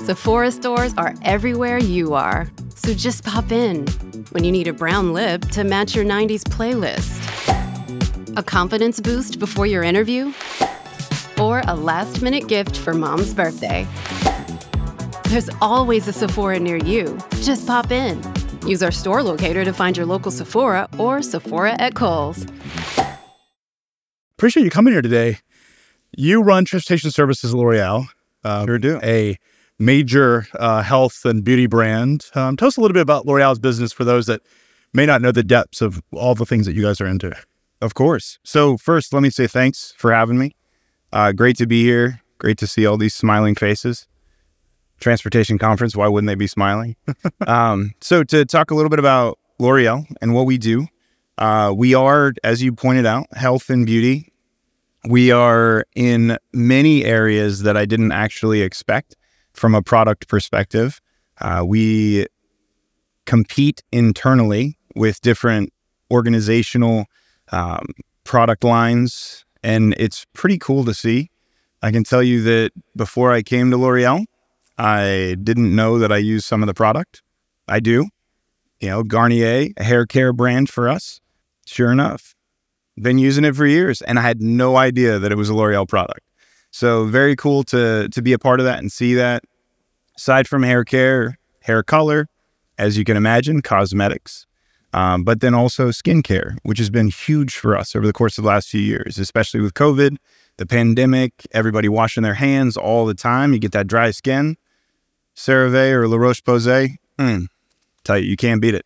Sephora stores are everywhere you are. So just pop in when you need a brown lip to match your 90s playlist, a confidence boost before your interview, or a last minute gift for mom's birthday. There's always a Sephora near you. Just pop in. Use our store locator to find your local Sephora or Sephora at Kohl's. Appreciate you coming here today. You run transportation services at L'Oreal. Uh, sure do. A major uh, health and beauty brand. Um, tell us a little bit about L'Oreal's business for those that may not know the depths of all the things that you guys are into. Of course. So, first, let me say thanks for having me. Uh, great to be here. Great to see all these smiling faces. Transportation conference, why wouldn't they be smiling? um, so, to talk a little bit about L'Oreal and what we do, uh, we are, as you pointed out, health and beauty. We are in many areas that I didn't actually expect from a product perspective. Uh, we compete internally with different organizational um, product lines, and it's pretty cool to see. I can tell you that before I came to L'Oreal, I didn't know that I use some of the product. I do. You know, Garnier, a hair care brand for us. Sure enough, been using it for years, and I had no idea that it was a L'Oreal product. So very cool to to be a part of that and see that. Aside from hair care, hair color, as you can imagine, cosmetics, um, but then also skincare, which has been huge for us over the course of the last few years, especially with COVID, the pandemic, everybody washing their hands all the time. You get that dry skin. CeraVe or La Roche Posay, mm, tell you, you can't beat it.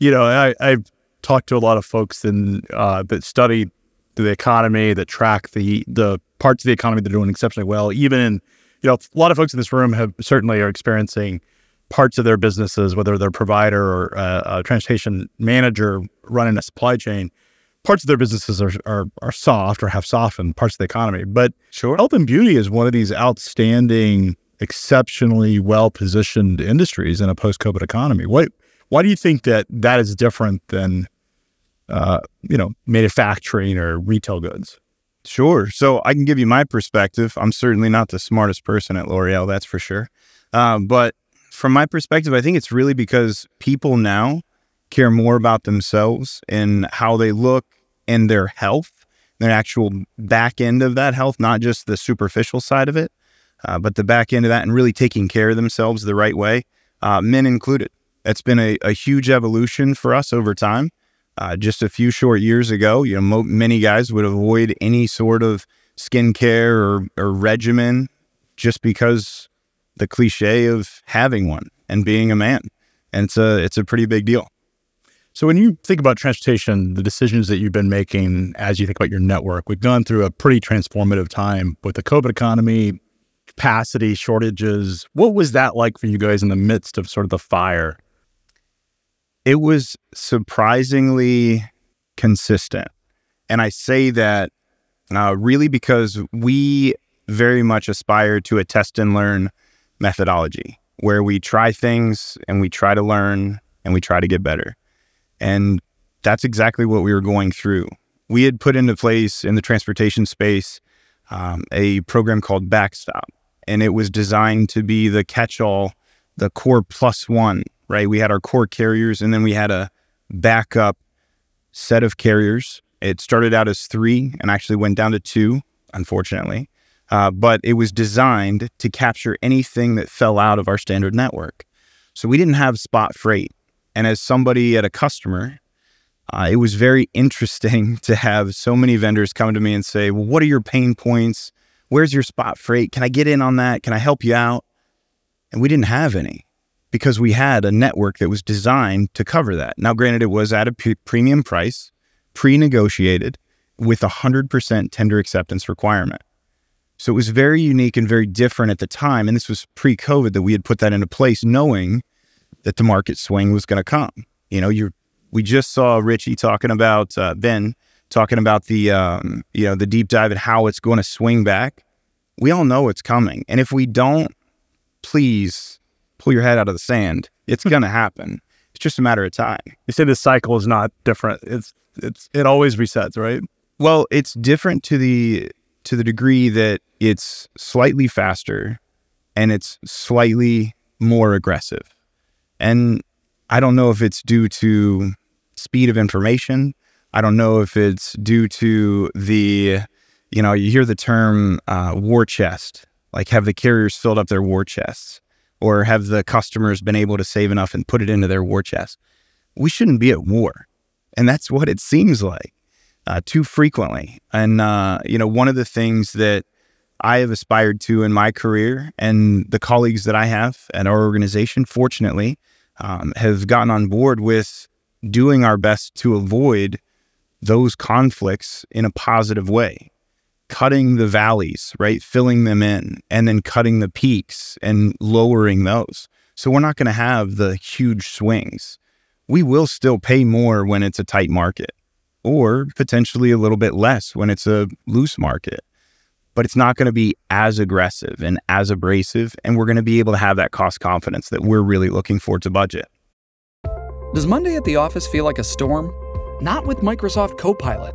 You know, I, I've talked to a lot of folks in, uh, that study the economy, that track the the parts of the economy that are doing exceptionally well. Even in, you know, a lot of folks in this room have certainly are experiencing parts of their businesses, whether they're a provider or a, a transportation manager running a supply chain, parts of their businesses are, are, are soft or have softened parts of the economy. But sure. health and beauty is one of these outstanding, exceptionally well positioned industries in a post COVID economy. What why do you think that that is different than uh, you know manufacturing or retail goods? Sure. So I can give you my perspective. I'm certainly not the smartest person at L'Oreal, that's for sure. Um, but from my perspective, I think it's really because people now care more about themselves and how they look and their health, their actual back end of that health, not just the superficial side of it, uh, but the back end of that and really taking care of themselves the right way, uh, men included. That's been a, a, huge evolution for us over time. Uh, just a few short years ago, you know, mo- many guys would avoid any sort of skincare or, or regimen just because the cliche of having one and being a man. And it's a it's a pretty big deal. So when you think about transportation, the decisions that you've been making as you think about your network, we've gone through a pretty transformative time with the COVID economy, capacity shortages. What was that like for you guys in the midst of sort of the fire? It was surprisingly consistent. And I say that uh, really because we very much aspire to a test and learn methodology where we try things and we try to learn and we try to get better. And that's exactly what we were going through. We had put into place in the transportation space um, a program called Backstop, and it was designed to be the catch all, the core plus one, right? We had our core carriers and then we had a backup set of carriers. It started out as three and actually went down to two, unfortunately uh, but it was designed to capture anything that fell out of our standard network. So we didn't have spot freight. And as somebody at a customer, uh, it was very interesting to have so many vendors come to me and say, Well, what are your pain points? Where's your spot freight? Can I get in on that? Can I help you out? And we didn't have any because we had a network that was designed to cover that. Now, granted, it was at a p- premium price, pre negotiated with a 100% tender acceptance requirement. So it was very unique and very different at the time. And this was pre COVID that we had put that into place, knowing that the market swing was going to come. You know, you we just saw Richie talking about uh, Ben talking about the um, you know the deep dive and how it's going to swing back. We all know it's coming, and if we don't, please pull your head out of the sand. It's going to happen. It's just a matter of time. You say this cycle is not different. It's it's it always resets, right? Well, it's different to the to the degree that it's slightly faster and it's slightly more aggressive. And I don't know if it's due to speed of information. I don't know if it's due to the, you know, you hear the term uh, war chest, like have the carriers filled up their war chests or have the customers been able to save enough and put it into their war chest? We shouldn't be at war. And that's what it seems like uh, too frequently. And, uh, you know, one of the things that I have aspired to in my career and the colleagues that I have at our organization, fortunately, um, have gotten on board with doing our best to avoid those conflicts in a positive way, cutting the valleys, right? Filling them in and then cutting the peaks and lowering those. So we're not going to have the huge swings. We will still pay more when it's a tight market or potentially a little bit less when it's a loose market. But it's not going to be as aggressive and as abrasive. And we're going to be able to have that cost confidence that we're really looking for to budget. Does Monday at the office feel like a storm? Not with Microsoft Copilot.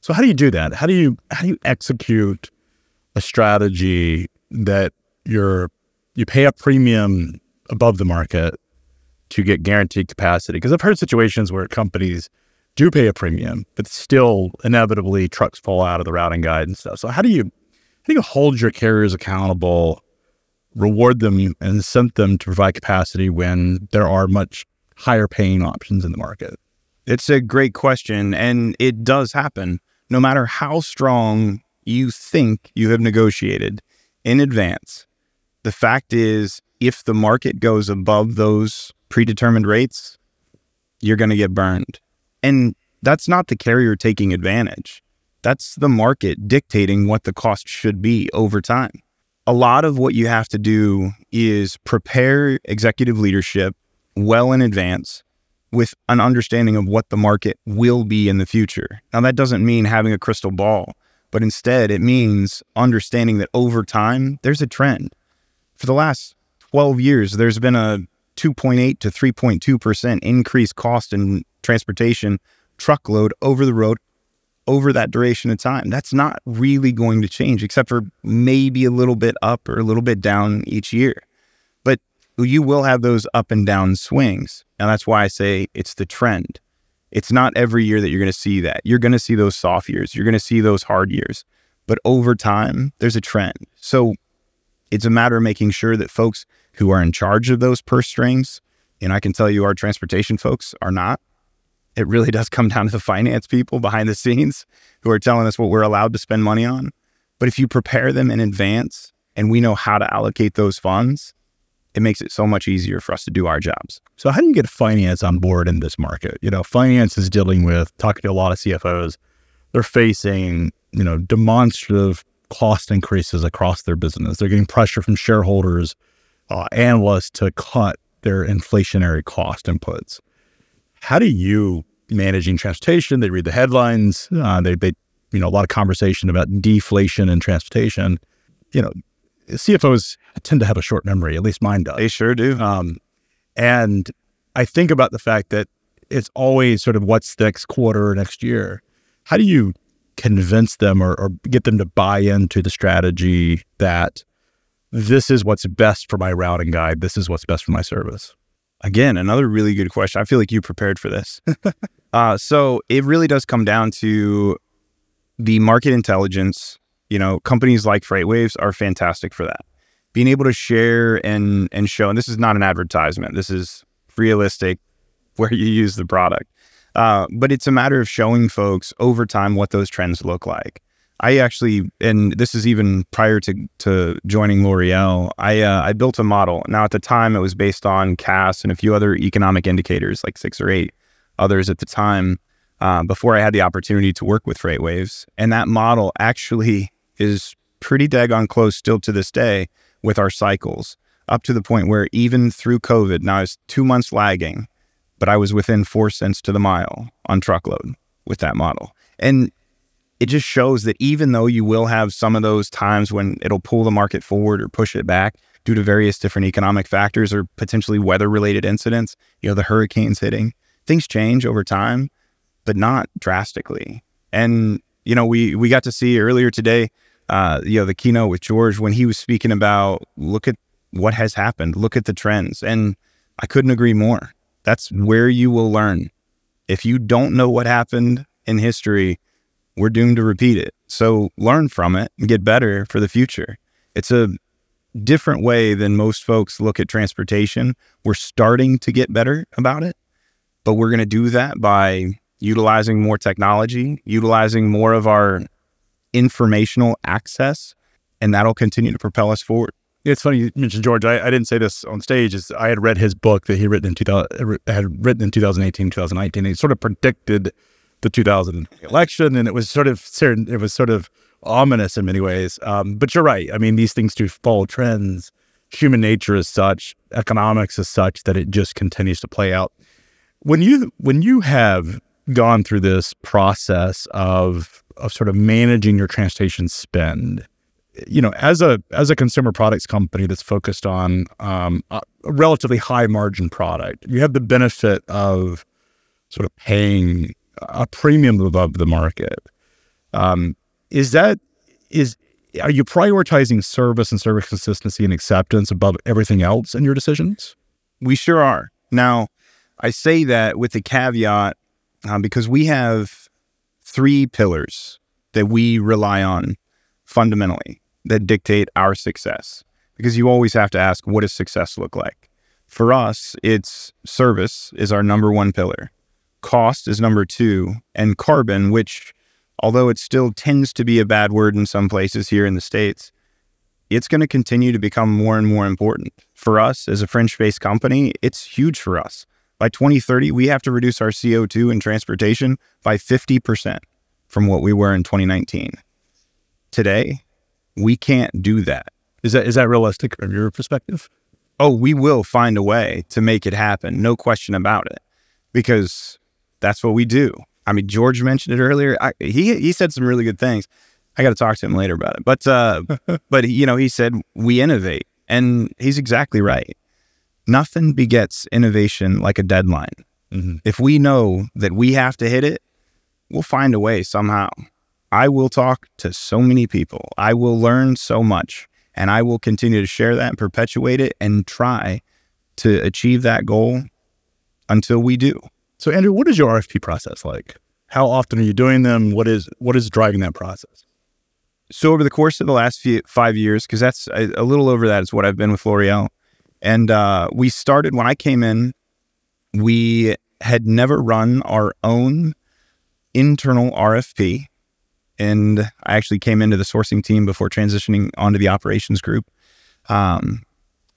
So how do you do that? How do you how do you execute a strategy that you're you pay a premium above the market to get guaranteed capacity? Because I've heard situations where companies do pay a premium, but still inevitably trucks fall out of the routing guide and stuff. So how do you how do you hold your carriers accountable, reward them and incent them to provide capacity when there are much higher paying options in the market? It's a great question, and it does happen no matter how strong you think you have negotiated in advance, the fact is, if the market goes above those predetermined rates, you're going to get burned. And that's not the carrier taking advantage. That's the market dictating what the cost should be over time. A lot of what you have to do is prepare executive leadership well in advance with an understanding of what the market will be in the future. Now, that doesn't mean having a crystal ball, but instead it means understanding that over time, there's a trend. For the last 12 years, there's been a 2.8 to 3.2% increased cost in transportation truckload over the road over that duration of time. That's not really going to change, except for maybe a little bit up or a little bit down each year But you will have those up and down swings. And that's why I say it's the trend. It's not every year that you're going to see that. You're going to see those soft years, you're going to see those hard years. But over time, there's a trend. So it's a matter of making sure that folks who are in charge of those purse strings, and I can tell you our transportation folks are not. It really does come down to the finance people behind the scenes who are telling us what we're allowed to spend money on. But if you prepare them in advance and we know how to allocate those funds, it makes it so much easier for us to do our jobs. So, how do you get finance on board in this market? You know, finance is dealing with talking to a lot of CFOs. They're facing, you know, demonstrative cost increases across their business. They're getting pressure from shareholders, uh, analysts to cut their inflationary cost inputs. How do you managing transportation? They read the headlines. Uh, they, they, you know, a lot of conversation about deflation in transportation. You know, CFOs tend to have a short memory. At least mine does. They sure do. Um, and I think about the fact that it's always sort of what's next quarter or next year. How do you convince them or, or get them to buy into the strategy that this is what's best for my routing guide? This is what's best for my service. Again, another really good question. I feel like you prepared for this. uh, so it really does come down to the market intelligence you know, companies like FreightWaves are fantastic for that. Being able to share and and show, and this is not an advertisement. This is realistic where you use the product. Uh, but it's a matter of showing folks over time what those trends look like. I actually, and this is even prior to to joining L'Oreal. I uh, I built a model. Now at the time, it was based on Cass and a few other economic indicators, like six or eight others at the time. Uh, before I had the opportunity to work with FreightWaves, and that model actually is pretty daggone close still to this day with our cycles, up to the point where even through COVID, now it's two months lagging, but I was within four cents to the mile on truckload with that model. And it just shows that even though you will have some of those times when it'll pull the market forward or push it back due to various different economic factors or potentially weather related incidents, you know, the hurricanes hitting, things change over time, but not drastically. And, you know, we, we got to see earlier today, uh, you know, the keynote with George when he was speaking about look at what has happened, look at the trends. And I couldn't agree more. That's where you will learn. If you don't know what happened in history, we're doomed to repeat it. So learn from it and get better for the future. It's a different way than most folks look at transportation. We're starting to get better about it, but we're going to do that by utilizing more technology, utilizing more of our informational access, and that'll continue to propel us forward. It's funny you mentioned George. I, I didn't say this on stage. Is I had read his book that he written in 2000, had written in 2018, 2019. He sort of predicted the 2000 election, and it was sort of certain. it was sort of ominous in many ways. Um, but you're right. I mean, these things do follow trends. Human nature is such, economics is such that it just continues to play out. When you when you have gone through this process of of sort of managing your transportation spend, you know, as a as a consumer products company that's focused on um, a relatively high margin product, you have the benefit of sort of paying a premium above the market. Um, is that is are you prioritizing service and service consistency and acceptance above everything else in your decisions? We sure are. Now, I say that with the caveat um, because we have three pillars that we rely on fundamentally that dictate our success. Because you always have to ask, what does success look like? For us, it's service is our number one pillar cost is number two, and carbon, which, although it still tends to be a bad word in some places here in the States, it's going to continue to become more and more important. For us as a French based company, it's huge for us. By 2030, we have to reduce our CO2 in transportation by 50% from what we were in 2019. Today, we can't do that. Is that is that realistic from your perspective? Oh, we will find a way to make it happen, no question about it. Because that's what we do. I mean, George mentioned it earlier. I, he he said some really good things. I got to talk to him later about it. But uh, but you know, he said we innovate, and he's exactly right. Nothing begets innovation like a deadline. Mm-hmm. If we know that we have to hit it, we'll find a way somehow. I will talk to so many people. I will learn so much, and I will continue to share that and perpetuate it and try to achieve that goal until we do. So, Andrew, what is your RFP process like? How often are you doing them? What is what is driving that process? So, over the course of the last few, five years, because that's a, a, little over that is what I've been with L'Oreal, and uh, we started when I came in. We had never run our own internal RFP, and I actually came into the sourcing team before transitioning onto the operations group. Um,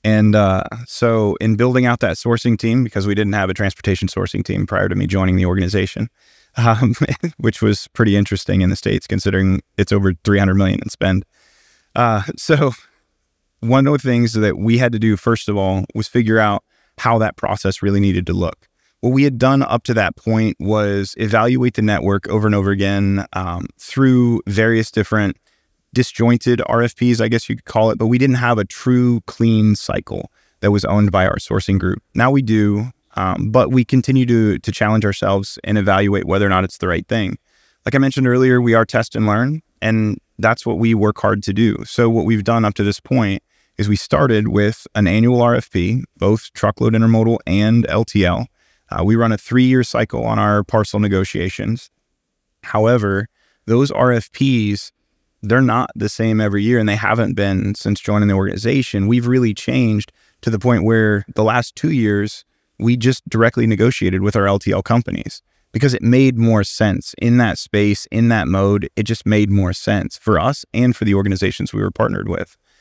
and uh, so, in building out that sourcing team, because we didn't have a transportation sourcing team prior to me joining the organization, um, which was pretty interesting in the states, considering it's over 300 million in spend. Uh, so, one of the things that we had to do first of all was figure out how that process really needed to look. What we had done up to that point was evaluate the network over and over again um, through various different disjointed RFPs, I guess you could call it, but we didn't have a true clean cycle that was owned by our sourcing group. Now we do, um, but we continue to to challenge ourselves and evaluate whether or not it's the right thing. Like I mentioned earlier, we are test and learn, and that's what we work hard to do. So what we've done up to this point is we started with an annual RFP, both truckload intermodal and LTL. Uh, we run a three year cycle on our parcel negotiations. However, those RFPs they're not the same every year and they haven't been since joining the organization. We've really changed to the point where the last two years, we just directly negotiated with our LTL companies. because it made more sense in that space, in that mode. It just made more sense for us and for the organizations we were partnered with.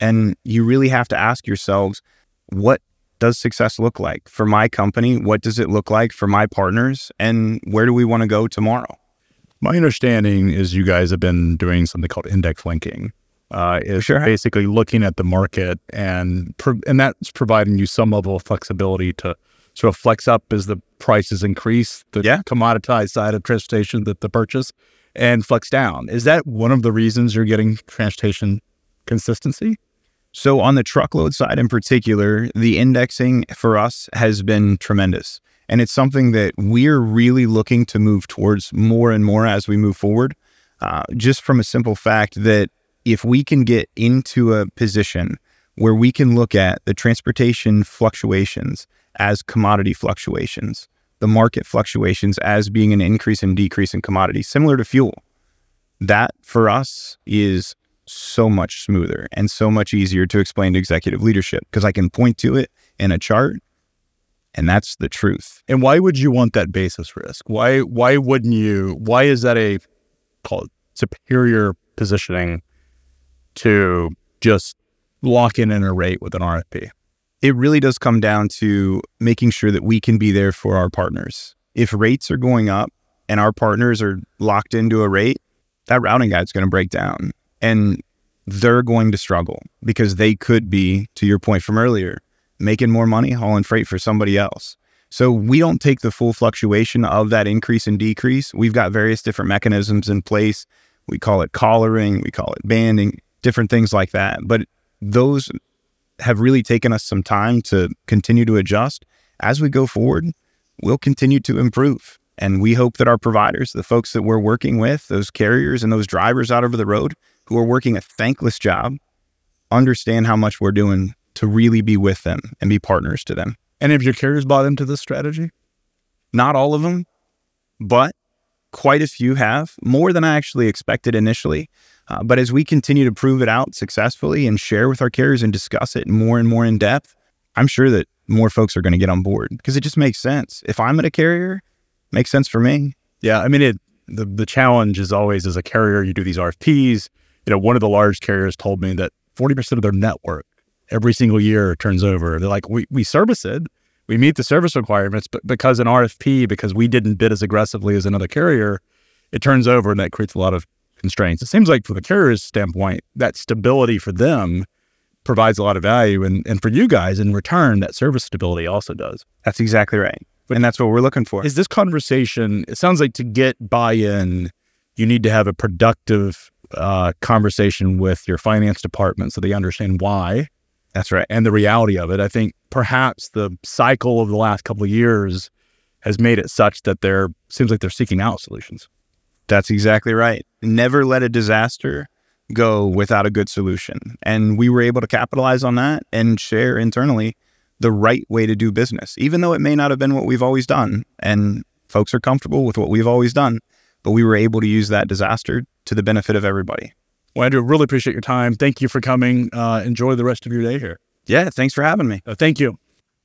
And you really have to ask yourselves, what does success look like for my company? What does it look like for my partners? And where do we want to go tomorrow? My understanding is you guys have been doing something called index linking. Uh, is Sure. basically looking at the market and pro- and that's providing you some level of flexibility to sort of flex up as the prices increase, the Yeah. commoditized side of transportation that the purchase, and flex down. Is that one of the reasons you're getting transportation consistency? So, on the truckload side in particular, the indexing for us has been tremendous. And it's something that we're really looking to move towards more and more as we move forward. Uh, just from a simple fact that if we can get into a position where we can look at the transportation fluctuations as commodity fluctuations, the market fluctuations as being an increase and decrease in commodities, similar to fuel, that for us is so much smoother and so much easier to explain to executive leadership because I can point to it in a chart and that's the truth. And why would you want that basis risk? Why why wouldn't you? Why is that a call it superior positioning to just lock in in a rate with an RFP? It really does come down to making sure that we can be there for our partners. If rates are going up and our partners are locked into a rate, that routing guide's going to break down and they're going to struggle because they could be, to your point from earlier, making more money hauling freight for somebody else. So we don't take the full fluctuation of that increase and decrease. We've got various different mechanisms in place. We call it collaring, we call it banding, different things like that. But those have really taken us some time to continue to adjust. As we go forward, we'll continue to improve. And we hope that our providers, the folks that we're working with, those carriers and those drivers out over the road who are working a thankless job, understand how much we're doing to really be with them and be partners to them. And have your carriers bought into this strategy? Not all of them, but quite a few have, more than I actually expected initially. Uh, but as we continue to prove it out successfully and share with our carriers and discuss it more and more in depth, I'm sure that more folks are going to get on board because it just makes sense. If I'm at a carrier, it makes sense for me. Yeah, I mean it. The the challenge is always as a carrier, you do these RFPs. You know, one of the large carriers told me that forty percent of their network every single year turns over. They're like, we we service it, we meet the service requirements, but because an RFP, because we didn't bid as aggressively as another carrier, it turns over, and that creates a lot of constraints. It seems like from the carrier's standpoint, that stability for them provides a lot of value, and and for you guys in return, that service stability also does. That's exactly right. and that's what we're looking for. Is this conversation? It sounds like to get buy-in, you need to have a productive uh, conversation with your finance department so they understand why That's right. and the reality of it. I think perhaps the cycle of the last couple of years has made it such that they're seems like they're seeking out solutions. That's exactly right. Never let a disaster go without a good solution. And we were able to capitalize on that and share internally the right way to do business, even though it may not have been what we've always done. And folks are comfortable with what we've always done, but we were able to use that disaster to the benefit of everybody. Well, Andrew, really appreciate your time. Thank you for coming. Uh, enjoy the rest of your day here. Yeah, thanks for having me. Uh, thank you.